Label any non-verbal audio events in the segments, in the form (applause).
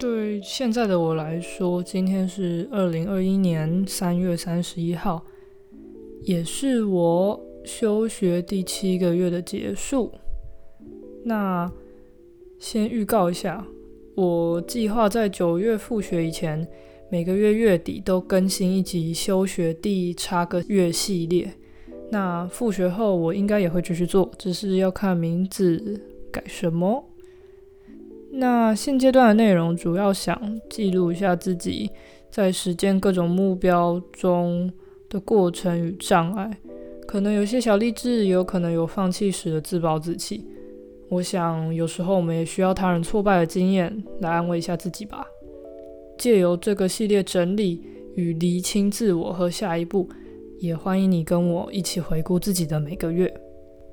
对现在的我来说，今天是二零二一年三月三十一号，也是我休学第七个月的结束。那先预告一下，我计划在九月复学以前，每个月月底都更新一集休学第差个月系列。那复学后，我应该也会继续做，只是要看名字改什么。那现阶段的内容主要想记录一下自己在实践各种目标中的过程与障碍，可能有些小励志，也有可能有放弃时的自暴自弃。我想有时候我们也需要他人挫败的经验来安慰一下自己吧。借由这个系列整理与厘清自我和下一步，也欢迎你跟我一起回顾自己的每个月。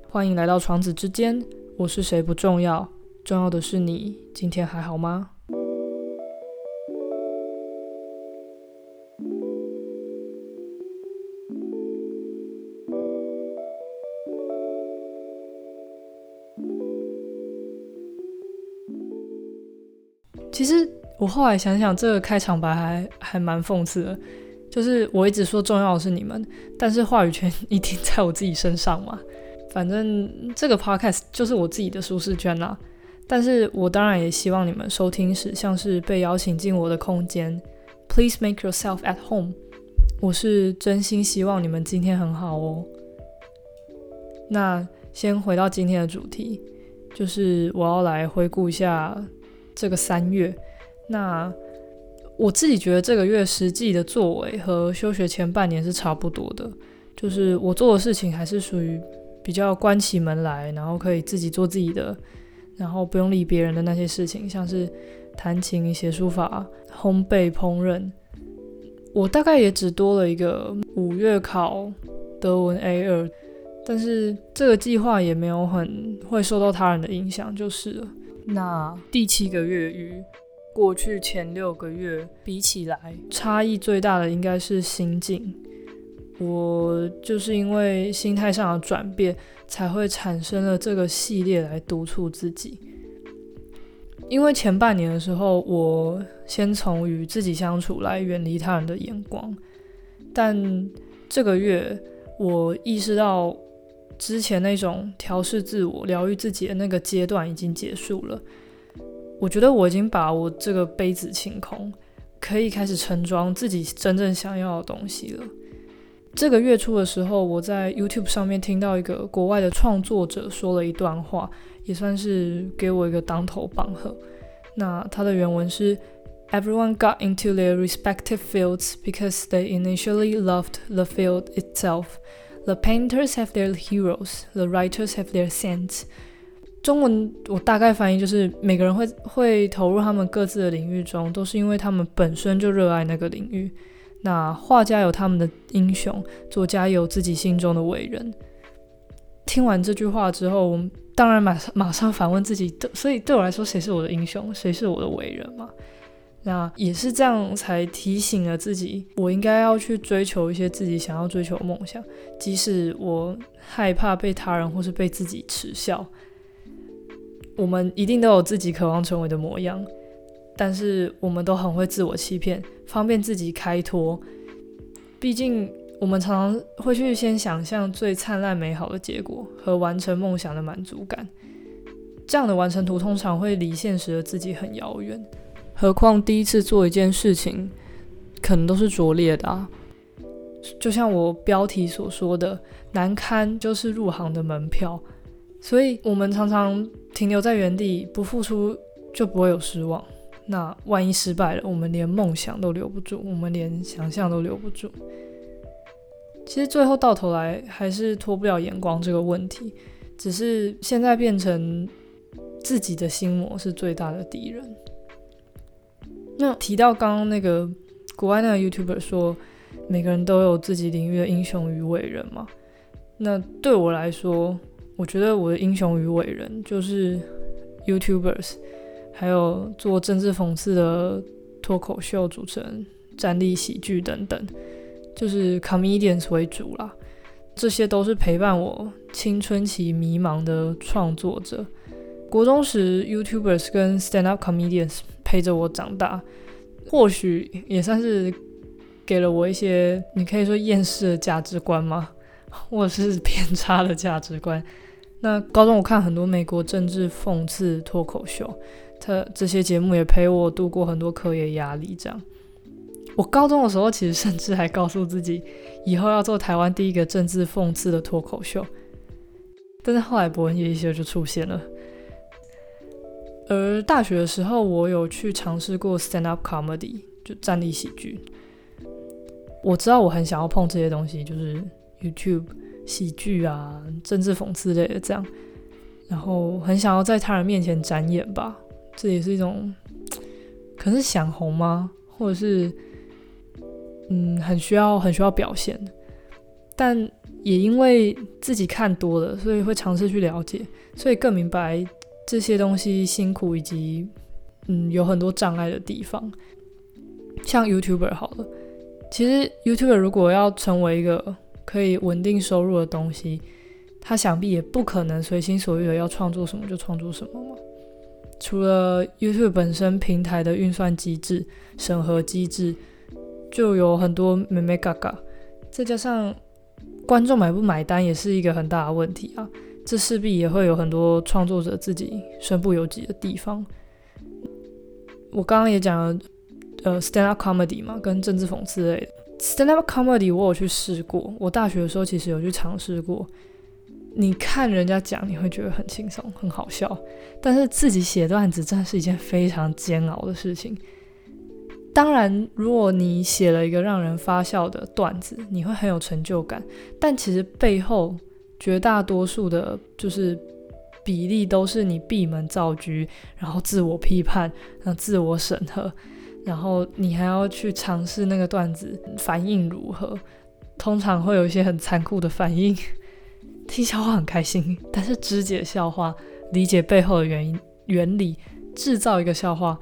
欢迎来到床子之间，我是谁不重要。重要的是你今天还好吗？其实我后来想想，这个开场白还还蛮讽刺的，就是我一直说重要的是你们，但是话语权 (laughs) 一定在我自己身上嘛。反正这个 podcast 就是我自己的舒适圈啦。但是我当然也希望你们收听时像是被邀请进我的空间。Please make yourself at home。我是真心希望你们今天很好哦。那先回到今天的主题，就是我要来回顾一下这个三月。那我自己觉得这个月实际的作为和休学前半年是差不多的，就是我做的事情还是属于比较关起门来，然后可以自己做自己的。然后不用理别人的那些事情，像是弹琴、写书法、烘焙、烹饪，我大概也只多了一个五月考德文 A 二，但是这个计划也没有很会受到他人的影响，就是了。那第七个月与过去前六个月比起来，差异最大的应该是心境。我就是因为心态上的转变，才会产生了这个系列来督促自己。因为前半年的时候，我先从与自己相处来远离他人的眼光，但这个月我意识到，之前那种调试自我、疗愈自己的那个阶段已经结束了。我觉得我已经把我这个杯子清空，可以开始盛装自己真正想要的东西了。这个月初的时候，我在 YouTube 上面听到一个国外的创作者说了一段话，也算是给我一个当头棒喝。那他的原文是：Everyone got into their respective fields because they initially loved the field itself. The painters have their heroes, the writers have their saints. 中文我大概翻译就是：每个人会会投入他们各自的领域中，都是因为他们本身就热爱那个领域。那画家有他们的英雄，作家有自己心中的伟人。听完这句话之后，我们当然马上马上反问自己：，所以对我来说，谁是我的英雄，谁是我的伟人嘛？那也是这样才提醒了自己，我应该要去追求一些自己想要追求的梦想，即使我害怕被他人或是被自己耻笑。我们一定都有自己渴望成为的模样。但是我们都很会自我欺骗，方便自己开脱。毕竟我们常常会去先想象最灿烂美好的结果和完成梦想的满足感，这样的完成图通常会离现实的自己很遥远。何况第一次做一件事情，可能都是拙劣的啊。就像我标题所说的，难堪就是入行的门票。所以我们常常停留在原地，不付出就不会有失望。那万一失败了，我们连梦想都留不住，我们连想象都留不住。其实最后到头来还是脱不了眼光这个问题，只是现在变成自己的心魔是最大的敌人。那提到刚刚那个国外那个 YouTuber 说，每个人都有自己领域的英雄与伟人嘛？那对我来说，我觉得我的英雄与伟人就是 YouTubers。还有做政治讽刺的脱口秀主持人、站立喜剧等等，就是 comedians 为主啦。这些都是陪伴我青春期迷茫的创作者。国中时，YouTubers 跟 stand up comedians 陪着我长大，或许也算是给了我一些你可以说厌世的价值观吗？(laughs) 或者是偏差的价值观？那高中我看很多美国政治讽刺脱口秀，他这些节目也陪我度过很多课业压力。这样，我高中的时候其实甚至还告诉自己，以后要做台湾第一个政治讽刺的脱口秀。但是后来伯恩夜夜秀就出现了。而大学的时候，我有去尝试过 stand up comedy，就站立喜剧。我知道我很想要碰这些东西，就是 YouTube。喜剧啊，政治讽刺类的这样，然后很想要在他人面前展演吧，这也是一种，可能是想红吗？或者是，嗯，很需要很需要表现，但也因为自己看多了，所以会尝试去了解，所以更明白这些东西辛苦以及，嗯，有很多障碍的地方。像 YouTuber 好了，其实 YouTuber 如果要成为一个可以稳定收入的东西，他想必也不可能随心所欲的要创作什么就创作什么嘛。除了 YouTube 本身平台的运算机制、审核机制，就有很多美美嘎嘎，再加上观众买不买单也是一个很大的问题啊。这势必也会有很多创作者自己身不由己的地方。我刚刚也讲了，呃，stand up comedy 嘛，跟政治讽刺类的。Stand up comedy 我有去试过，我大学的时候其实有去尝试过。你看人家讲，你会觉得很轻松、很好笑，但是自己写段子真的是一件非常煎熬的事情。当然，如果你写了一个让人发笑的段子，你会很有成就感，但其实背后绝大多数的，就是比例都是你闭门造车，然后自我批判，然后自我审核。然后你还要去尝试那个段子反应如何，通常会有一些很残酷的反应。听笑话很开心，(laughs) 但是肢解笑话、理解背后的原因、原理、制造一个笑话，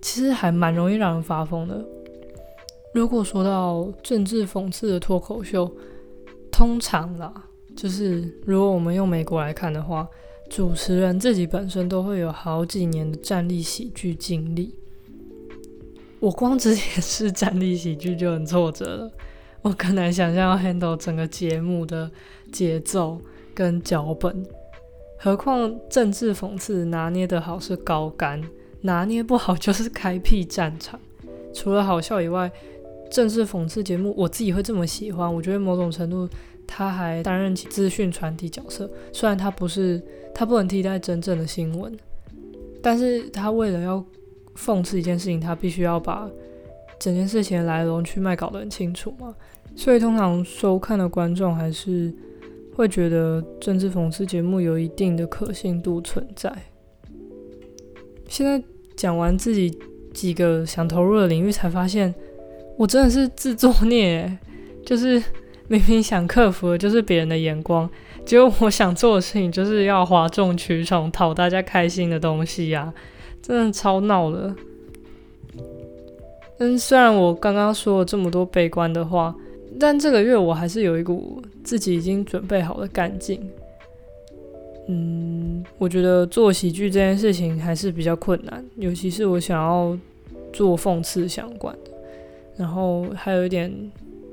其实还蛮容易让人发疯的。如果说到政治讽刺的脱口秀，通常啦，就是如果我们用美国来看的话，主持人自己本身都会有好几年的站立喜剧经历。我光之前是站立喜剧就很挫折了，我更难想象要 handle 整个节目的节奏跟脚本，何况政治讽刺拿捏的好是高杆，拿捏不好就是开辟战场。除了好笑以外，政治讽刺节目我自己会这么喜欢，我觉得某种程度他还担任起资讯传递角色，虽然他不是，他不能替代真正的新闻，但是他为了要。讽刺一件事情，他必须要把整件事情的来龙去脉搞得很清楚嘛，所以通常收看的观众还是会觉得政治讽刺节目有一定的可信度存在。现在讲完自己几个想投入的领域，才发现我真的是自作孽，就是明明想克服的就是别人的眼光，结果我想做的事情就是要哗众取宠、讨大家开心的东西呀。真的超闹的，但虽然我刚刚说了这么多悲观的话，但这个月我还是有一股自己已经准备好的干劲。嗯，我觉得做喜剧这件事情还是比较困难，尤其是我想要做讽刺相关的，然后还有一点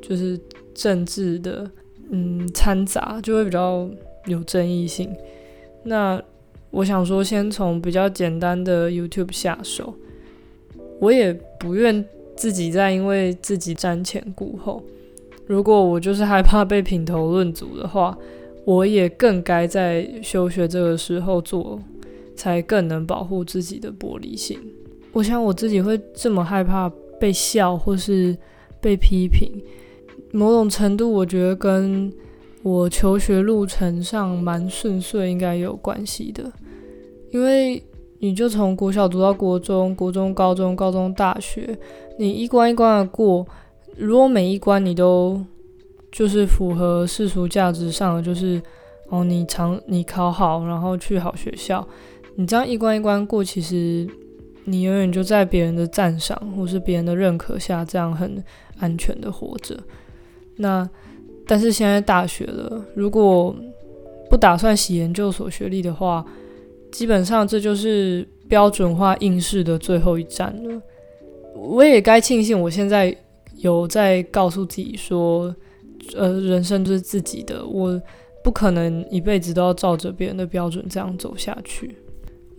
就是政治的，嗯，掺杂就会比较有争议性。那我想说，先从比较简单的 YouTube 下手。我也不愿自己再因为自己瞻前顾后。如果我就是害怕被品头论足的话，我也更该在休学这个时候做，才更能保护自己的玻璃心。我想我自己会这么害怕被笑或是被批评，某种程度我觉得跟我求学路程上蛮顺遂应该有关系的。因为你就从国小读到国中，国中、高中、高中、大学，你一关一关的过。如果每一关你都就是符合世俗价值上的，就是哦，你常你考好，然后去好学校，你这样一关一关过，其实你永远就在别人的赞赏或是别人的认可下，这样很安全的活着。那但是现在大学了，如果不打算洗研究所学历的话，基本上这就是标准化应试的最后一站了。我也该庆幸，我现在有在告诉自己说，呃，人生就是自己的，我不可能一辈子都要照着别人的标准这样走下去。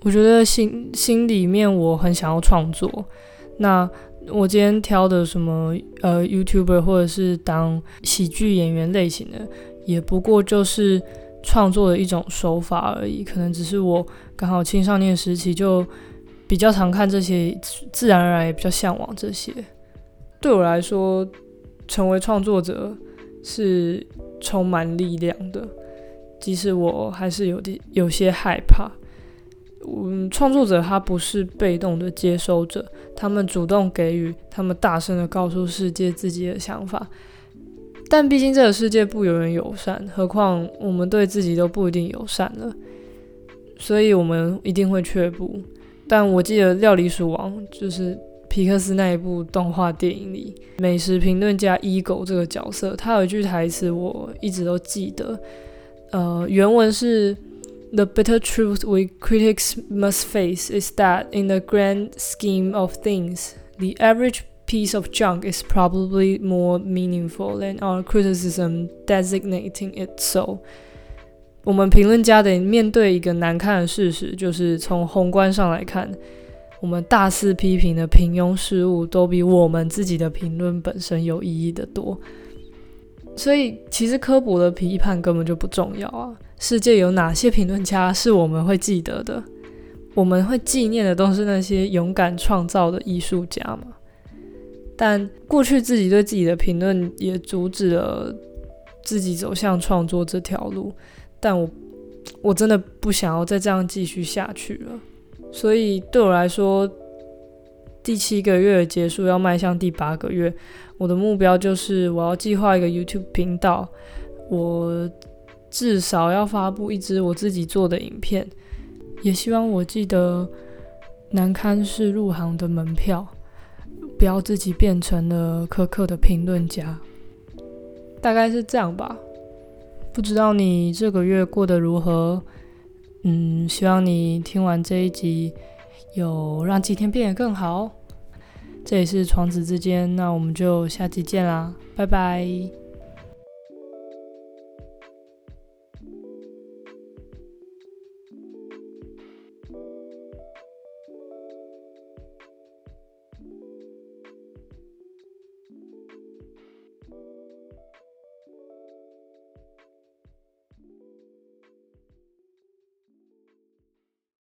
我觉得心心里面我很想要创作。那我今天挑的什么呃，YouTuber 或者是当喜剧演员类型的，也不过就是创作的一种手法而已。可能只是我刚好青少年时期就比较常看这些，自然而然也比较向往这些。对我来说，成为创作者是充满力量的，即使我还是有点有些害怕。嗯，创作者他不是被动的接收者，他们主动给予，他们大声的告诉世界自己的想法。但毕竟这个世界不有人友善，何况我们对自己都不一定友善了，所以我们一定会却步。但我记得《料理鼠王》就是皮克斯那一部动画电影里，美食评论家伊狗这个角色，他有一句台词我一直都记得，呃，原文是。The bitter truth we critics must face is that, in the grand scheme of things, the average piece of junk is probably more meaningful than our criticism designating it so. 我们评论家得面对一个难看的事实，就是从宏观上来看，我们大肆批评的平庸事物，都比我们自己的评论本身有意义的多。所以，其实科普的批判根本就不重要啊！世界有哪些评论家是我们会记得的？我们会纪念的都是那些勇敢创造的艺术家嘛？但过去自己对自己的评论也阻止了自己走向创作这条路。但我我真的不想要再这样继续下去了。所以对我来说，第七个月结束，要迈向第八个月。我的目标就是我要计划一个 YouTube 频道，我至少要发布一支我自己做的影片，也希望我记得难堪是入行的门票，不要自己变成了苛刻的评论家，大概是这样吧。不知道你这个月过得如何？嗯，希望你听完这一集有让今天变得更好。这里是床子之间，那我们就下期见啦，拜拜。